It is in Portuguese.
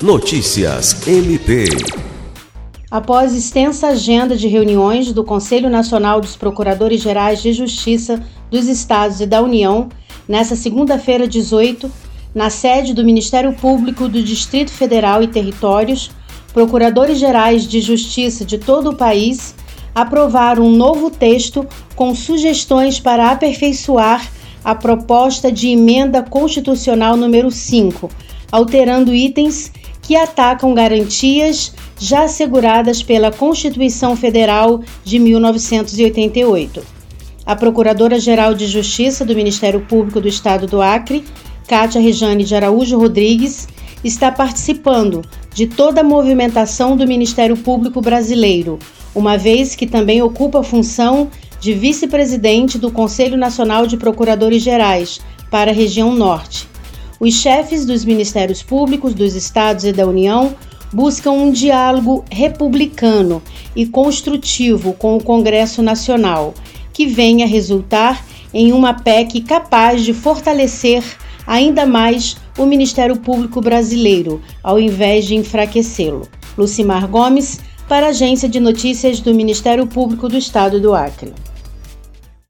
Notícias MP. Após extensa agenda de reuniões do Conselho Nacional dos Procuradores Gerais de Justiça dos Estados e da União, nesta segunda-feira 18, na sede do Ministério Público do Distrito Federal e Territórios, procuradores gerais de justiça de todo o país aprovaram um novo texto com sugestões para aperfeiçoar a proposta de emenda constitucional número 5, alterando itens que atacam garantias já asseguradas pela Constituição Federal de 1988. A Procuradora-Geral de Justiça do Ministério Público do Estado do Acre, Cátia Rejane de Araújo Rodrigues, está participando de toda a movimentação do Ministério Público brasileiro, uma vez que também ocupa a função de vice-presidente do Conselho Nacional de Procuradores Gerais para a região Norte. Os chefes dos ministérios públicos dos estados e da União buscam um diálogo republicano e construtivo com o Congresso Nacional, que venha resultar em uma PEC capaz de fortalecer ainda mais o Ministério Público brasileiro, ao invés de enfraquecê-lo. Lucimar Gomes, para a Agência de Notícias do Ministério Público do Estado do Acre.